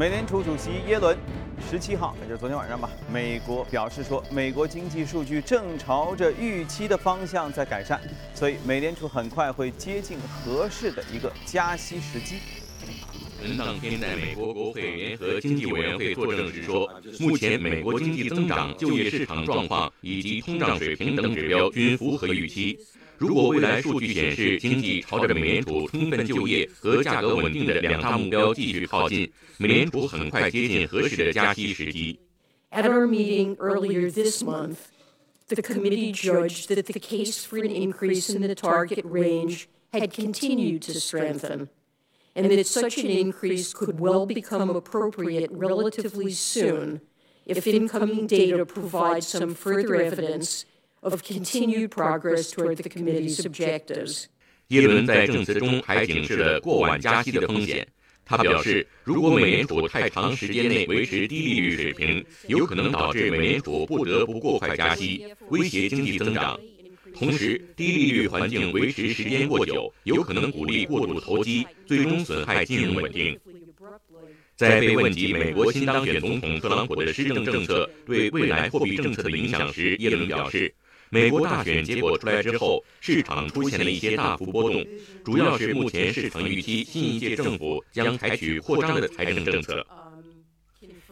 美联储主席耶伦十七号，也就是昨天晚上吧，美国表示说，美国经济数据正朝着预期的方向在改善，所以美联储很快会接近合适的一个加息时机。当天在美国国会联合经济委员会作证时说，目前美国经济增长、就业市场状况以及通胀水平等指标均符合预期。如果未来数据显示经济朝着美联储充分就业和价格稳定的两大目标继续靠近，美联储很快接近合适的加息时机。At our meeting earlier this month, the committee judged that the case for an increase in the target range had continued to strengthen, and that such an increase could well become appropriate relatively soon if incoming data provides some further evidence of continued progress toward the committee's objectives. 耶伦在证词中还警示了过晚加息的风险。他表示，如果美联储太长时间内维持低利率水平，有可能导致美联储不得不过快加息，威胁经济增长。同时，低利率环境维持时间过久，有可能鼓励过度投机，最终损害金融稳定。在被问及美国新当选总统特朗普的施政政策对未来货币政策的影响时，耶伦表示。美国大选结果出来之后，市场出现了一些大幅波动，主要是目前市场预期新一届政府将采取扩张的财政政策。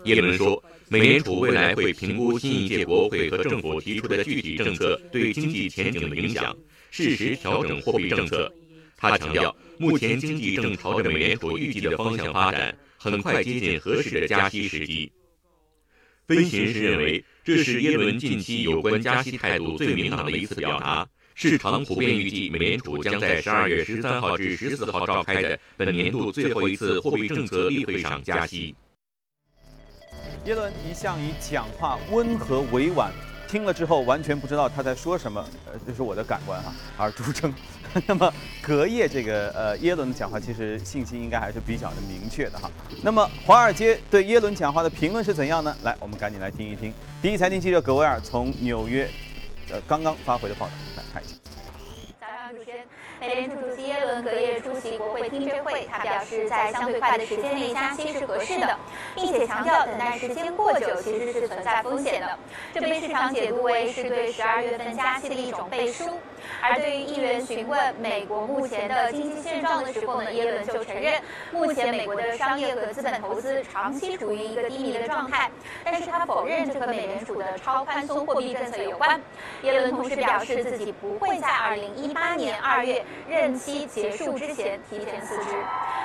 耶伦说，美联储未来会评估新一届国会和政府提出的具体政策对经济前景的影响，适时调整货币政策。他强调，目前经济正朝着美联储预计的方向发展，很快接近合适的加息时机。分析人士认为。这是耶伦近期有关加息态度最明朗的一次表达。市场普遍预计，美联储将在十二月十三号至十四号召开的本年度最后一次货币政策例会上加息。耶伦一向以讲话温和委婉，听了之后完全不知道他在说什么，呃，这是我的感官哈，而著称。那么隔夜这个呃耶伦的讲话，其实信息应该还是比较的明确的哈。那么华尔街对耶伦讲话的评论是怎样呢？来，我们赶紧来听一听。第一财经记者葛维尔从纽约，呃刚刚发回的报道来看一下。早上主持人。美联储主席耶伦隔夜出席国会听证会，他表示，在相对快的时间内加息是合适的，并且强调等待时间过久其实是存在风险的。这被市场解读为是对十二月份加息的一种背书。而对于议员询问美国目前的经济现状的时候呢，耶伦就承认，目前美国的商业和资本投资长期处于一个低迷的状态，但是他否认这和美联储的超宽松货币政策有关。耶伦同时表示自己不会在二零一八年二月。任期结束之前提前辞职。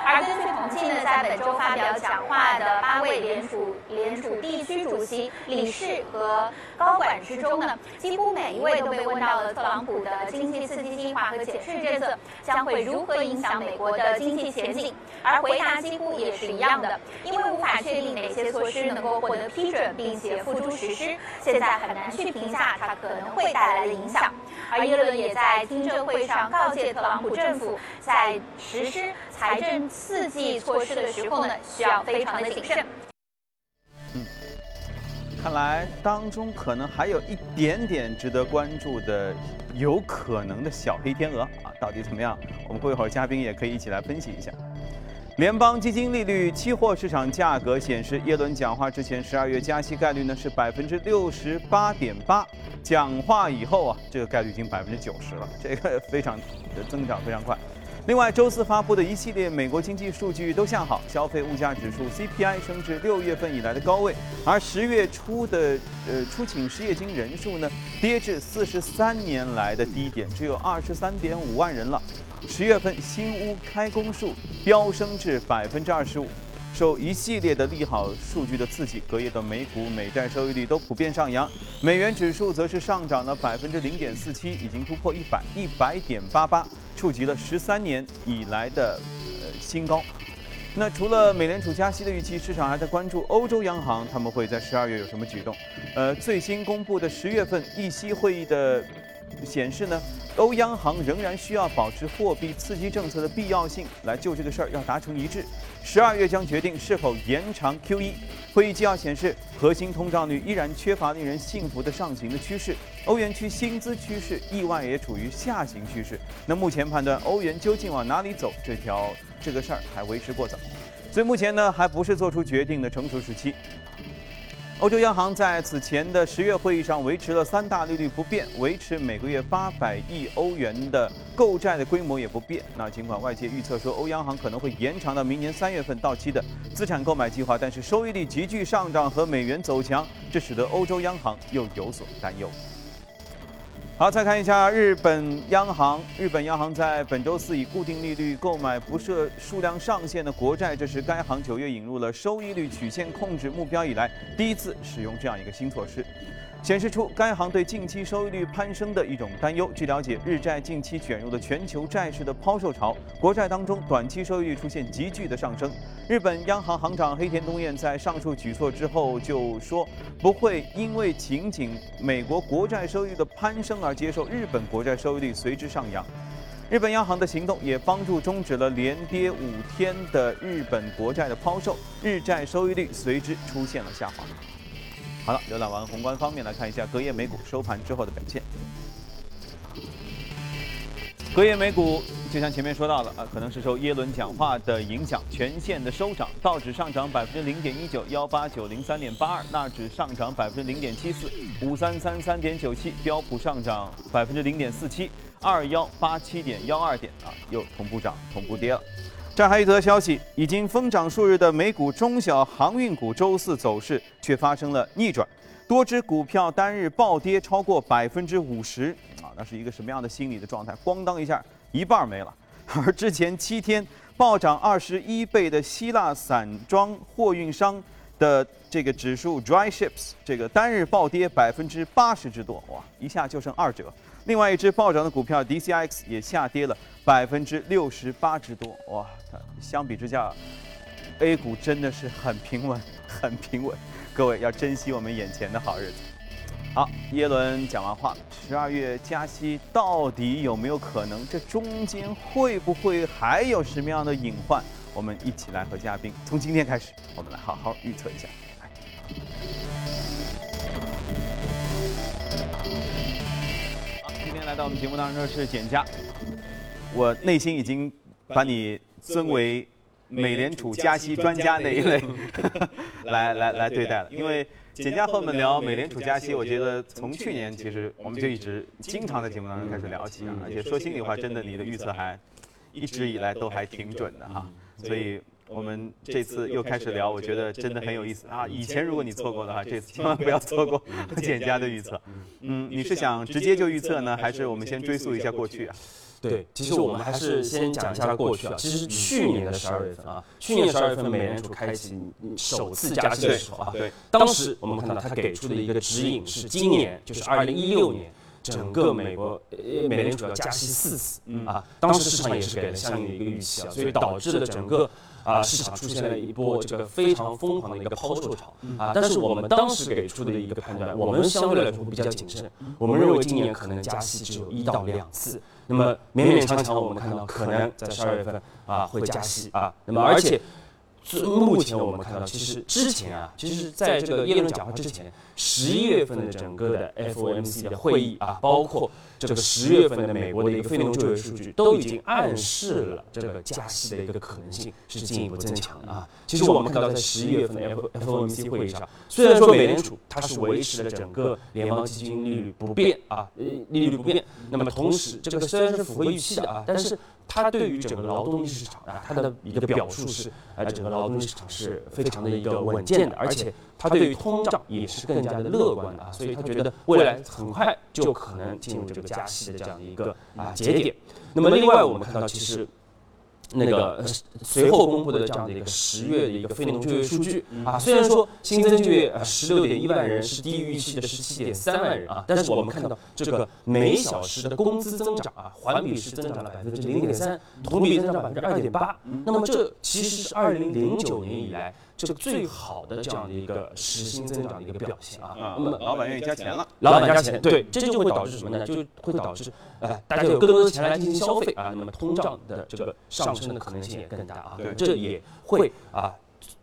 而根据统计呢，在本周发表讲话的八位联储联储地区主席、理事和高管之中呢，几乎每一位都被问到了特朗普的经济刺激计划和减税政策将会如何影响美国的经济前景，而回答几乎也是一样的，因为无法确定哪些措施能够获得批准并且付诸实施，现在很难去评价它可能会带来的影响。而耶伦也在听证会上告诫特朗普政府，在实施财政刺激措施的时候呢，需要非常的谨慎。看来当中可能还有一点点值得关注的，有可能的小黑天鹅啊，到底怎么样？我们过一会儿嘉宾也可以一起来分析一下。联邦基金利率期货市场价格显示，耶伦讲话之前，十二月加息概率呢是百分之六十八点八。讲话以后啊，这个概率已经百分之九十了，这个非常的增长非常快。另外，周四发布的一系列美国经济数据都向好，消费物价指数 CPI 升至六月份以来的高位，而十月初的呃出请失业金人数呢跌至四十三年来的低点，只有二十三点五万人了。十月份新屋开工数飙升至百分之二十五，受一系列的利好数据的刺激，隔夜的美股美债收益率都普遍上扬，美元指数则是上涨了百分之零点四七，已经突破一百一百点八八，触及了十三年以来的呃新高。那除了美联储加息的预期，市场还在关注欧洲央行他们会在十二月有什么举动。呃，最新公布的十月份议息会议的。显示呢，欧央行仍然需要保持货币刺激政策的必要性，来就这个事儿要达成一致。十二月将决定是否延长 QE。会议纪要显示，核心通胀率依然缺乏令人信服的上行的趋势，欧元区薪资趋势意外也处于下行趋势。那目前判断欧元究竟往哪里走，这条这个事儿还为时过早。所以目前呢，还不是做出决定的成熟时期。欧洲央行在此前的十月会议上维持了三大利率不变，维持每个月八百亿欧元的购债的规模也不变。那尽管外界预测说欧央行可能会延长到明年三月份到期的资产购买计划，但是收益率急剧上涨和美元走强，这使得欧洲央行又有所担忧。好，再看一下日本央行。日本央行在本周四以固定利率购买不设数量上限的国债，这是该行九月引入了收益率曲线控制目标以来第一次使用这样一个新措施。显示出该行对近期收益率攀升的一种担忧。据了解，日债近期卷入了全球债市的抛售潮，国债当中短期收益率出现急剧的上升。日本央行行长黑田东彦在上述举措之后就说，不会因为仅仅美国国债收益率的攀升而接受日本国债收益率随之上扬。日本央行的行动也帮助终止了连跌五天的日本国债的抛售，日债收益率随之出现了下滑。好了，浏览完宏观方面，来看一下隔夜美股收盘之后的表现。隔夜美股就像前面说到的啊，可能是受耶伦讲话的影响，全线的收涨。道指上涨百分之零点一九，幺八九零三点八二；纳指上涨百分之零点七四，五三三三点九七；标普上涨百分之零点四七，二幺八七点幺二点啊，又同步涨，同步跌了。这还有一则消息，已经疯涨数日的美股中小航运股周四走势却发生了逆转，多只股票单日暴跌超过百分之五十啊！那是一个什么样的心理的状态？咣当一下，一半没了。而之前七天暴涨二十一倍的希腊散装货运商的这个指数 Dry Ships，这个单日暴跌百分之八十之多，哇，一下就剩二折。另外一只暴涨的股票 DCX 也下跌了百分之六十八之多，哇！它相比之下，A 股真的是很平稳，很平稳。各位要珍惜我们眼前的好日子。好，耶伦讲完话，十二月加息到底有没有可能？这中间会不会还有什么样的隐患？我们一起来和嘉宾从今天开始，我们来好好预测一下。来来到我们节目当中的是简家，我内心已经把你尊为美联储加息专家那一类 来来来对待了，因为简家和我们聊美联储加息，我觉得从去年其实我们就一直经常在节目当中开始聊起啊，而且说心里话，真的你的预测还一直以来都还挺准的哈，所以。我们这次又开始聊，我觉得真的很有意思啊！以前如果你错过的话，这次千万不要错过 简家的预测。嗯，你是想直接就预测呢，还是我们先追溯一下过去啊？对，其实我们还是先讲一下过去啊。其实去年的十二月份啊，去年十二月份美联储开启首次加息的时候啊，对，当时我们看到它给出的一个指引是今年就是二零一六年。整个美国美联储要加息四次啊，当时市场也是给了相应的一个预期啊，所以导致了整个啊市场出现了一波这个非常疯狂的一个抛售潮啊。但是我们当时给出的一个判断，我们相对来说比较谨慎，我们认为今年可能加息只有一到两次。那么勉勉强强我们看到可能在十二月份啊会加息啊。那么而且。目前我们看到，其实之前啊，其实在这个耶伦讲话之前，十一月份的整个的 FOMC 的会议啊，包括这个十月份的美国的一个非农就业数据，都已经暗示了这个加息的一个可能性是进一步增强的啊。其实我们看到，在十一月份的 FOMC 会议上，虽然说美联储它是维持了整个联邦基金利率不变啊，利率不变，那么同时这个虽然是符合预期的啊，但是。它对于整个劳动力市场啊，它的一个表述是，呃，整个劳动力市场是非常的一个稳健的，而且它对于通胀也是更加的乐观的啊，所以他觉得未来很快就可能进入这个加息的这样一个啊节点。那么另外我们看到其实。那个随后公布的这样的一个十月的一个非农就业数据啊，虽然说新增就业呃十六点一万人是低于预期的十七点三万人啊，但是我们看到这个每小时的工资增长啊，环比是增长了百分之零点三，同比增长百分之二点八，那么这其实是二零零九年以来。这个最好的这样的一个实薪增长的一个表现啊，那么老板愿意加钱了，老板加钱，对，这就会导致什么呢？就会导致呃大家有更多的钱来进行消费啊，那么通胀的这个上升的可能性也更大啊，这也会啊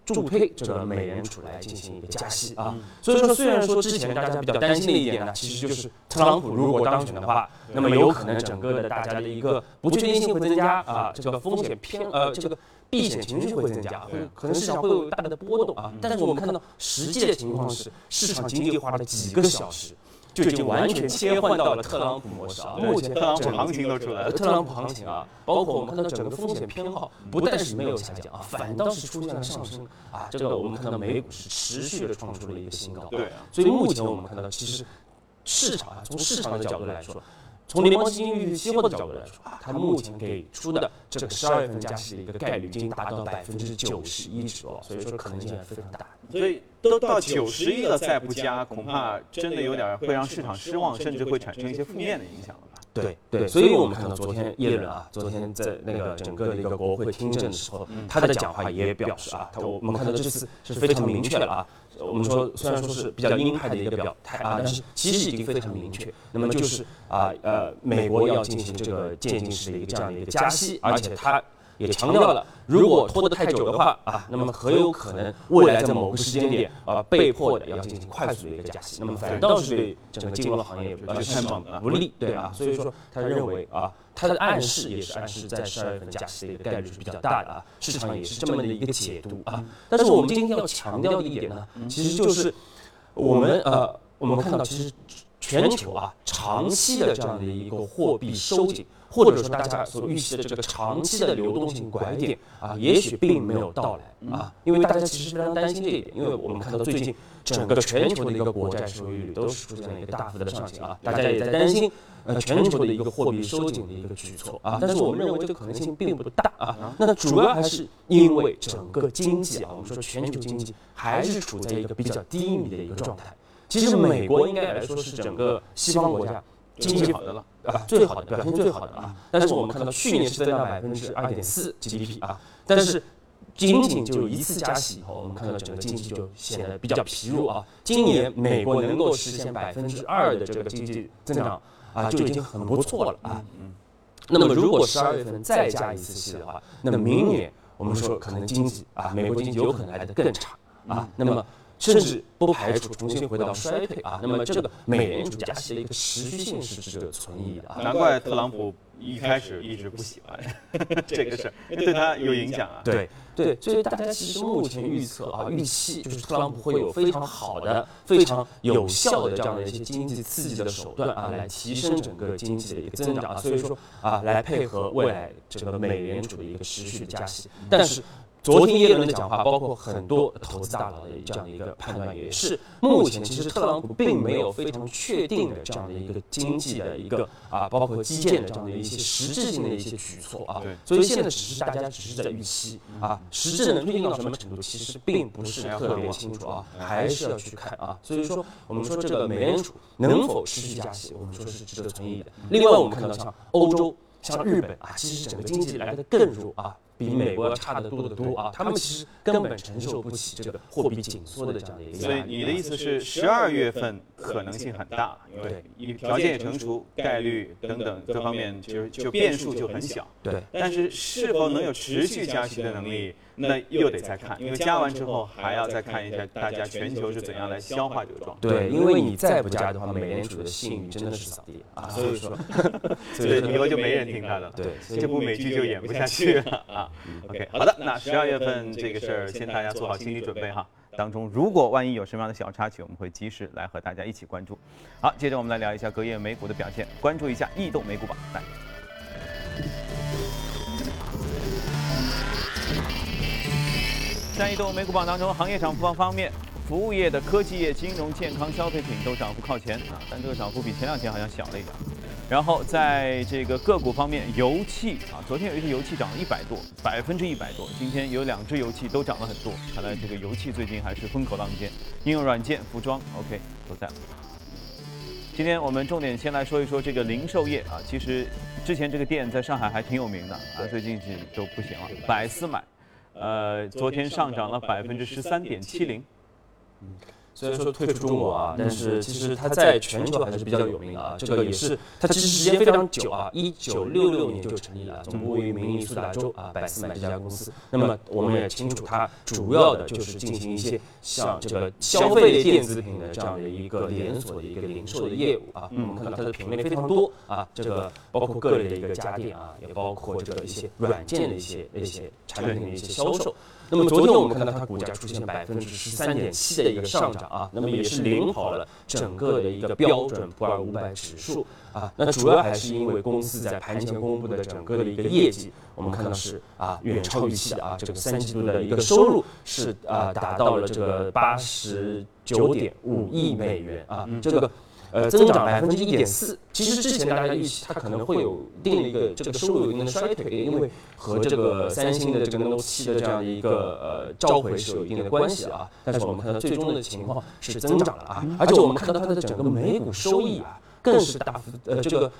助推这个美联储来进行一个加息啊。所以说，虽然说之前大家比较担心的一点呢，其实就是特朗普如果当选的话，那么有可能整个的大家的一个不确定性会增加啊，这个风险偏呃这个避险情绪会增加，会可能市场会有大的波动啊。但是我们看到实际的情况是，市场仅仅花了几个小时。就已经完全切换到了特朗普模式啊！目前特朗普行情都出来了，特朗普行情啊，包括我们看到整个风险偏好不但是没有下降啊，反倒是出现了上升啊！这个我们看到美股是持续的创出了一个新高，对啊。所以目前我们看到，其实市场啊，从市场的角度来说。从联邦基金预期期货的角度来说啊，它目前给出的这个十二月份加息的一个概率已经达到百分之九十一左右，所以说可能性还非常大。所以都到九十一了再不加，恐怕真的有点会让市场失望，甚至会产生一些负面的影响了吧？对对，所以我们看到昨天耶伦啊，昨天在那个整个的一个国会听证的时候，他的讲话也表示啊，他我们看到这次是非常明确了啊。我们说，虽然说是比较鹰派的一个表态啊，但是其实已经非常明确。那么就是啊呃，美国要进行这个渐进式的一个这样的一个加息，而且它也强调了，如果拖得太久的话啊，那么很有可能未来在某个时间点啊，被迫的要进行快速的一个加息，那么反倒是对整个金融行业呃不利，对啊。所以说，他认为啊。他的暗示也是暗示在十二月份加息的一个概率是比较大的啊，市场也是这么的一个解读啊。但是我们今天要强调的一点呢，其实就是我们呃，我们看到其实全球啊长期的这样的一个货币收紧，或者说大家所预期的这个长期的流动性拐点啊，也许并没有到来啊，因为大家其实非常担心这一点，因为我们看到最近整个全球的一个国债收益率都是出现了一个大幅的上行啊，大家也在担心。呃，全球的一个货币收紧的一个举措啊，但是我们认为这个可能性并不大啊。那主要还是因为整个经济啊，我们说全球经济还是处在一个比较低迷的一个状态。其实美国应该来说是整个西方国家经济好的了啊，最好的表现最好的啊。但是我们看到去年是增长百分之二点四 GDP 啊，但是仅仅就一次加息以后，我们看到整个经济就显得比较疲弱啊。今年美国能够实现百分之二的这个经济增长。啊，就已经很不错了啊。嗯。那么，如果十二月份再加一次息的话，那么明年我们说可能经济啊，美国经济有可能来得更差啊。那么，甚至不排除重新回到衰退啊。那么，这个美联储加息的一个持续性是是存疑的啊。难怪特朗普一开始一直不喜欢 这个事儿，对他有影响啊。对。对，所以大家其实目前预测啊，预期就是特朗普会有非常好的、非常有效的这样的一些经济刺激的手段啊，来提升整个经济的一个增长啊。所以说啊，来配合未来整个美联储的一个持续的加息，但是。昨天耶伦的讲话，包括很多投资大佬的这样的一个判断，也是目前其实特朗普并没有非常确定的这样的一个经济的一个啊，包括基建的这样的一些实质性的一些举措啊。所以现在只是大家只是在预期啊，实质能推进到什么程度，其实并不是特别清楚啊，还是要去看啊。所以说，我们说这个美联储能否持续加息，我们说是值得存疑的。另外，我们看到像欧洲、像日本啊，其实整个经济来的更弱啊。比美国要差得多得多啊！他们其实根本承受不起这个货币紧缩的这样的一个。所以你的意思是，十二月份可能性很大，因为条件也成熟，概率等等各方面就就变数就很小。对。但是是否能有持续加息的能力？那又得再看，因为加完之后还要再看一下大家全球是怎样来消化这个状态。对，因为你再不加的话，美联储的信誉真的是扫地啊。所以说，所以以后就没人听他的，对，这部美剧就演不下去了啊。OK，好的，那十二月份这个事儿，先大家做好心理准备哈。当中如果万一有什么样的小插曲，我们会及时来和大家一起关注。好，接着我们来聊一下隔夜美股的表现，关注一下异动美股榜，来。在异动美股榜当中，行业涨幅方方面，服务业的科技业、金融、健康、消费品都涨幅靠前啊，但这个涨幅比前两天好像小了一点。然后在这个个股方面，油气啊，昨天有一只油气涨了一百多，百分之一百多，今天有两只油气都涨了很多，看来这个油气最近还是风口浪尖。应用软件、服装，OK 都在。今天我们重点先来说一说这个零售业啊，其实之前这个店在上海还挺有名的啊，最近是都不行了，百思买。呃，昨天上涨了百分之十三点七零。嗯，虽然说退出中国啊，但是其实它在全球还是比较有名的啊。这个也是它其实时间非常久啊，一九六六年就成立了，总部位于明尼苏达州啊，百思买这家公司。那么我们也清楚，它主要的就是进行一些像这个消费类电子品的这样的一个连锁的一个零售的业务啊。我们看到它的品类非常多啊，这个包括各类的一个家电啊，也包括这个一些软件的一些一些产品的一些销售。那么昨天我们看到它股价出现百分之十三点七的一个上涨啊，那么也是领跑了整个的一个标准普尔五百指数啊。那主要还是因为公司在盘前公布的整个的一个业绩，我们看到是啊远超预期的啊，这个三季度的一个收入是啊达到了这个八十九点五亿美元啊，这个。呃，增长百分之一点四。其实之前大家预期它可能会有一定的一个这个收入有一定的衰退，因为和这个三星的这个 Note 7的这样的一个呃召回是有一定的关系啊。但是我们看到最终的情况是增长了啊，而且我们看到它的整个每股收益啊，更是大幅呃这个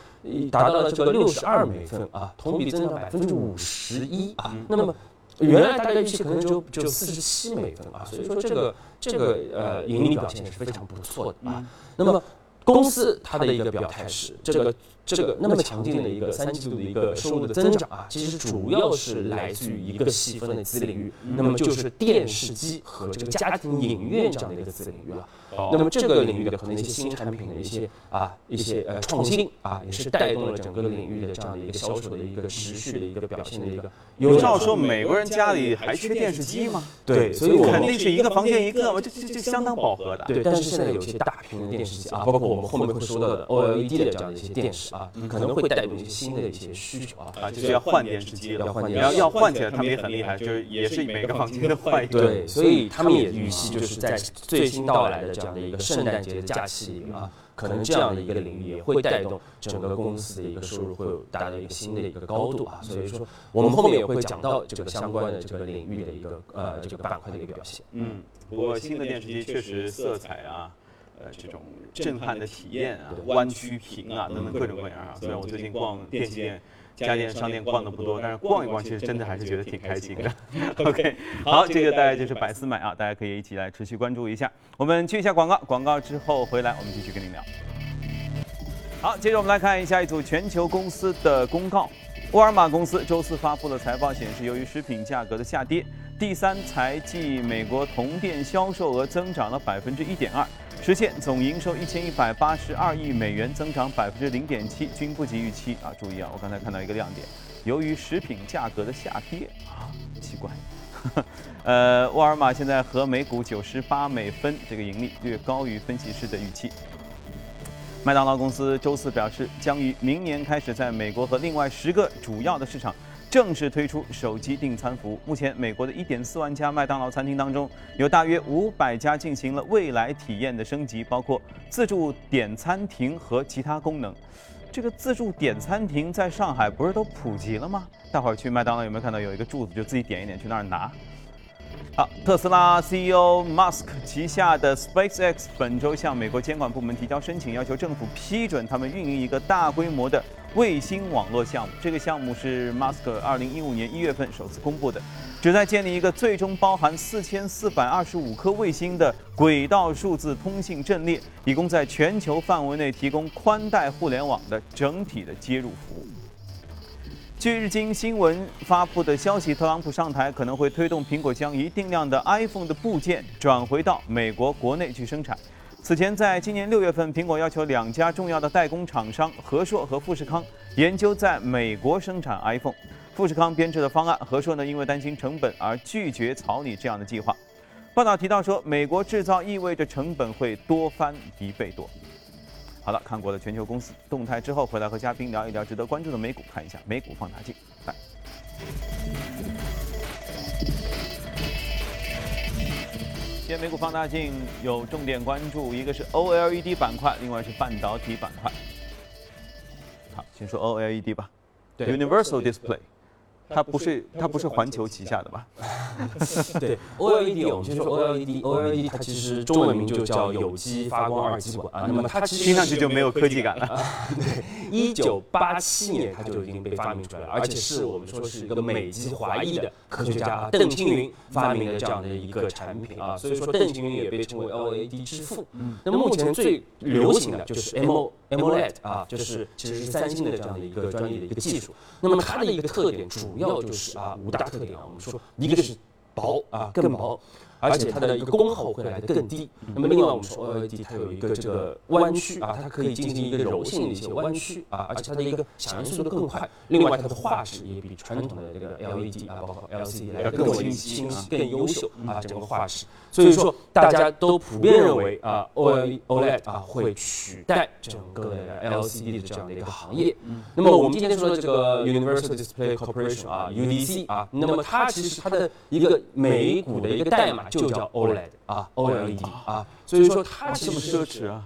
达到了这个六十二美分啊，同比增长百分之五十一啊。那么原来大家预期可能只有只有四十七美分啊，所以说这个这个呃盈利表现是非常不错的啊。那么公司它的一个表态是，这个这个那么强劲的一个三季度的一个收入的增长啊，其实主要是来自于一个细分的子领域，那么就是电视机和这个家庭影院这样的一个子领域啊。那么这个领域的可能一些新产品的一些啊一些呃创新啊，也是带动了整个领域的这样的一个销售的一个持续的一个表现的一个。有照说美国人家里还缺电视机吗？对，所以我肯定是一个房间一个嘛，这这这相当饱和的。对，但是现在有一些大屏的电视机啊，包括我们后面会说到的 OLED 的这样的一些电视啊，可能会带动一些新的一些需求啊，啊，就是要换电视机了，要换你要要换起来，他们也很厉害，就是也是每个房间都换一个。对，所以他们也预期就是在最新到来的这样的一个圣诞节的假期里啊，可能这样的一个领域也会带动整个公司的一个收入会有达到一个新的一个高度啊。所以说，我们后面也会讲到这个相关的这个领域的一个呃这个板块的一个表现。嗯，不过新的电视机确实色彩啊。呃，这种震撼的体验啊，弯曲屏啊，等等各种各样啊。虽然我最近逛电器店、家电商店逛的不多，但是逛一逛，其实真的还是觉得挺开心的。OK，好，这个大概就是百思买啊，大家可以一起来持续关注一下。我们去一下广告，广告之后回来，我们继续跟您聊。好，接着我们来看一下一组全球公司的公告。沃尔玛公司周四发布的财报显示，由于食品价格的下跌，第三财季美国同店销售额增长了百分之一点二。实现总营收一千一百八十二亿美元，增长百分之零点七，均不及预期啊！注意啊，我刚才看到一个亮点，由于食品价格的下跌啊，奇怪，呃，沃尔玛现在和每股九十八美分，这个盈利略高于分析师的预期。麦当劳公司周四表示，将于明年开始在美国和另外十个主要的市场。正式推出手机订餐服务。目前，美国的一点四万家麦当劳餐厅当中，有大约五百家进行了未来体验的升级，包括自助点餐亭和其他功能。这个自助点餐亭在上海不是都普及了吗？待会儿去麦当劳有没有看到有一个柱子，就自己点一点去那儿拿？好，特斯拉 CEO Musk 旗下的 SpaceX 本周向美国监管部门提交申请，要求政府批准他们运营一个大规模的卫星网络项目。这个项目是 Musk 2015年1月份首次公布的，旨在建立一个最终包含4425颗卫星的轨道数字通信阵列，以供在全球范围内提供宽带互联网的整体的接入服务。据日经新闻发布的消息，特朗普上台可能会推动苹果将一定量的 iPhone 的部件转回到美国国内去生产。此前，在今年六月份，苹果要求两家重要的代工厂商和硕和富士康研究在美国生产 iPhone。富士康编制的方案，和硕呢因为担心成本而拒绝草拟这样的计划。报道提到说，美国制造意味着成本会多翻一倍多。好了，看过了全球公司动态之后，回来和嘉宾聊一聊值得关注的美股，看一下美股放大镜。来，今天美股放大镜有重点关注，一个是 OLED 板块，另外是半导体板块。好，先说 OLED 吧。对，Universal Display。它不是它不是环球旗下的吧？对，OLED 我们先说 OLED，OLED 它其实中文名就叫有机发光二极管啊。那么它其实听上去就没有科技感了。对，一九八七年它就已经被发明出来了，而且是我们说是一个美籍华裔的科学家邓青云发明的这样的一个产品啊。所以说邓青云也被称为 OLED 之父。嗯那么目前最流行的就是 MO AMOLED 啊，就是其实是三星的这样的一个专利的一个技术。那么它的一个特点主要就是啊五大特点啊，我们说一个是薄啊更薄。而且它的一个功耗会来的更低。那么另外我们说 OLED 它有一个这个弯曲啊，它可以进行一个柔性的一些弯曲啊，而且它的一个响应速度更快。另外它的画质也比传统的这个 LED 啊，包括 LCD 来的更清晰、更优秀啊，整个画质。所以说大家都普遍认为啊，OLED 啊会取代整个 LCD 的这样的一个行业。那么我们今天说的这个 Universal Display Corporation 啊，UDC 啊，那么它其实它的一个美股的一个代码。就叫 OLED 啊，OLED 啊，所以说它这么奢侈啊，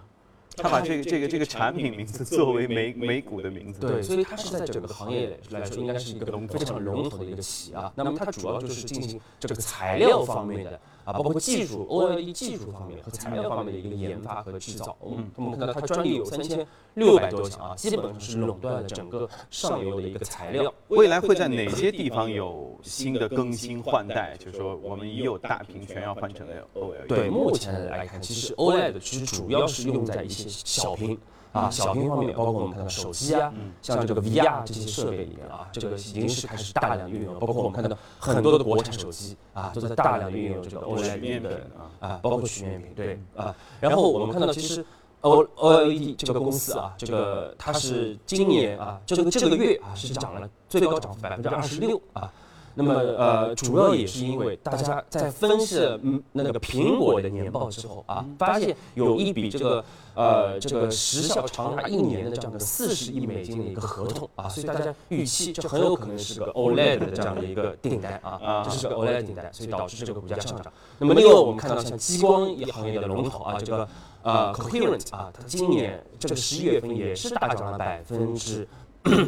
它把这个这个这个产品名字作为美美股的名字，对，所以它是在整个行业来说应该是一个非常龙头的一个企业啊。那么它主要就是进行这个材料方面的。啊，包括技术，OLED 技术方面和材料方面的一个研发和制造，嗯，我们看到它专利有三千六百多项啊，基本上是垄断了整个上游的一个材料。未来会在哪些地方有新的更新换代？就是说，我们已有大屏全要换成了 OLED。对，目前来看，其实 OLED 其实主要是用在一些小屏。啊，小屏方面，包括我们看到手机啊，像这个 VR 这些设备里面啊，这个已经是开始大量运用。包括我们看到很多的国产手机啊，都在大量运用这个 OLED 的啊，包括曲面屏，对啊。然后我们看到，其实 O OLED 这个公司啊，这个它是今年啊，这个这个月啊是涨了最高涨幅百分之二十六啊。那么呃，主要也是因为大家在分析嗯那个苹果的年报之后啊，发现有一笔这个呃这个时效长达一年的这样的四十亿美金的一个合同啊，所以大家预期这很有可能是个 OLED 的这样的一个订单啊，这是个 OLED 订单，所以导致这个股价上涨。那么另外我们看到像激光行业的龙头啊，这个呃 Coherent 啊，它今年这个十一月份也是大涨了百分之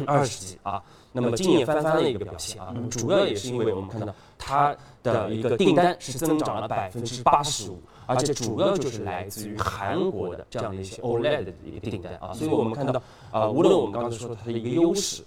二十几啊。那么今年翻番的一个表现啊，主要也是因为我们看到它的一个订单是增长了百分之八十五，而且主要就是来自于韩国的这样的一些 OLED 的一个订单啊，所以我们看到啊，无论我们刚才说它的一个优势，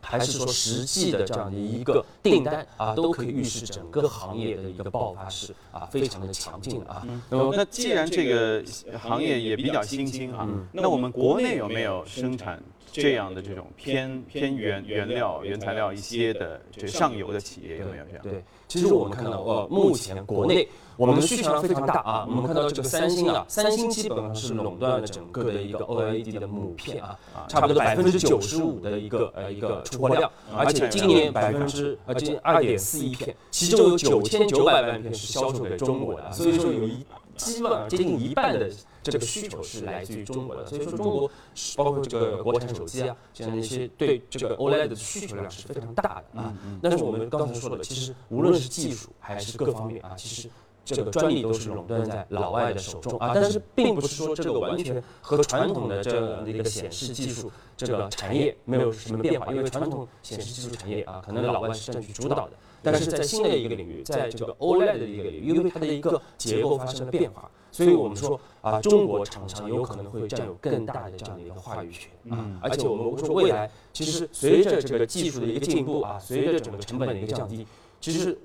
还是说实际的这样的一个订单啊，都可以预示整个行业的一个爆发是啊非常的强劲的啊。那么那既然这个行业也比较新兴啊，那我们国内有没有生产？这样的这种偏偏原原料原材料一些的这上游的企业有没有这样？对，其实我们看到，呃，目前国内我们的需求量非常大啊。我们看到这个三星啊，三星基本上是垄断了整个的一个 OLED 的母片啊，差不多百分之九十五的一个呃一个出货量，而且今年百分之呃今二点四亿片，其中有九千九百万片是销售给中国的，所以说有一基本上接近一半的。这个需求是来自于中国的，所以说中国包括这个国产手机啊，这样的一些对这个 OLED 的需求量是非常大的啊。但是我们刚才说的，其实无论是技术还是各方面啊，其实这个专利都是垄断在老外的手中啊。但是并不是说这个完全和传统的这样的一个显示技术这个产业没有什么变化，因为传统显示技术产业啊，可能老外是占据主导的。但是在新的一个领域，在这个 OLED 的一个领域，因为它的一个结构发生了变化。所以我们说啊，中国厂商有可能会占有更大的这样的一个话语权啊，而且我们说未来其实随着这个技术的一个进步啊，随着整个成本的一个降低，其实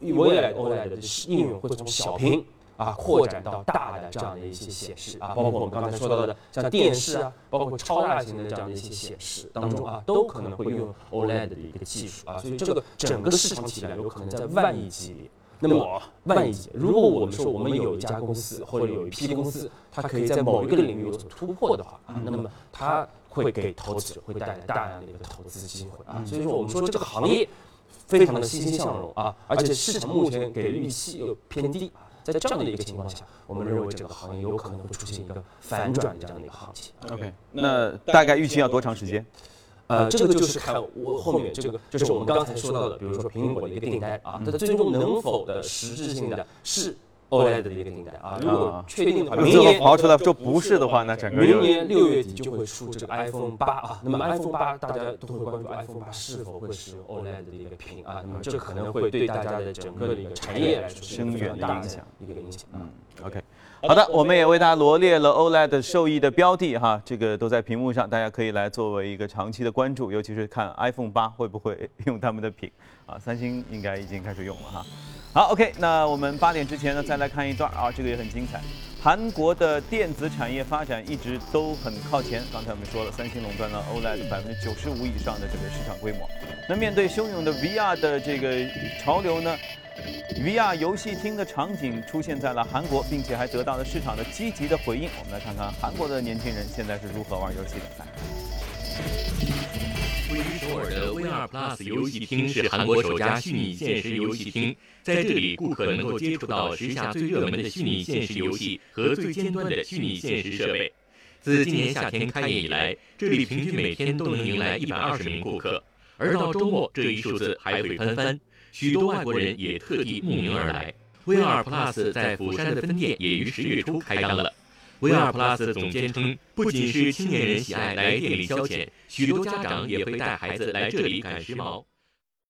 未来 OLED 的应用会从小屏啊扩展到大的这样的一些显示啊，包括我们刚才说到的像电视啊，包括超大型的这样的一些显示当中啊，都可能会用 OLED 的一个技术啊，所以这个整个市场体量有可能在万亿级别。那么万一如果我们说我们有一家公司或者有一批公司，它可以在某一个领域有所突破的话啊，那么它会给投资者会带来大量的一个投资机会啊。所以说我们说这个行业非常的欣欣向荣啊，而且市场目前给的预期又偏低啊，在这样的一个情况下，我们认为这个行业有可能会出现一个反转的这样的一个行情。OK，那大概预期要多长时间？呃，这个就是看我后面这个，就是我们刚才说到的，比如说苹果的一个订单啊，它最终能否的实质性的是 OLED 的一个订单啊。如果确定的话，明年刨出来说不是的话，那整个明年六月底就会出这个 iPhone 八啊。那么 iPhone 八大家都会关注 iPhone 八是否会使用 OLED 的一个屏啊。那么这可能会对大家的整个的一个产业来说是一个非常大的一个影响。嗯 OK，好的，我们也为大家罗列了 OLED 受益的标的哈，这个都在屏幕上，大家可以来作为一个长期的关注，尤其是看 iPhone 八会不会用他们的屏啊，三星应该已经开始用了哈。好，OK，那我们八点之前呢，再来看一段啊，这个也很精彩。韩国的电子产业发展一直都很靠前，刚才我们说了，三星垄断了 OLED 百分之九十五以上的这个市场规模。那面对汹涌的 VR 的这个潮流呢？VR 游戏厅的场景出现在了韩国，并且还得到了市场的积极的回应。我们来看看韩国的年轻人现在是如何玩游戏的。来位于首尔的 VR Plus 游戏厅是韩国首家虚拟现实游戏厅，在这里，顾客能够接触到时下最热门的虚拟现实游戏和最尖端的虚拟现实设备。自今年夏天开业以来，这里平均每天都能迎来一百二十名顾客，而到周末，这一数字还会翻番。许多外国人也特地慕名而来。VR Plus 在釜山的分店也于十月初开张了。VR Plus 总监称，不仅是青年人喜爱来店里消遣，许多家长也会带孩子来这里赶时髦。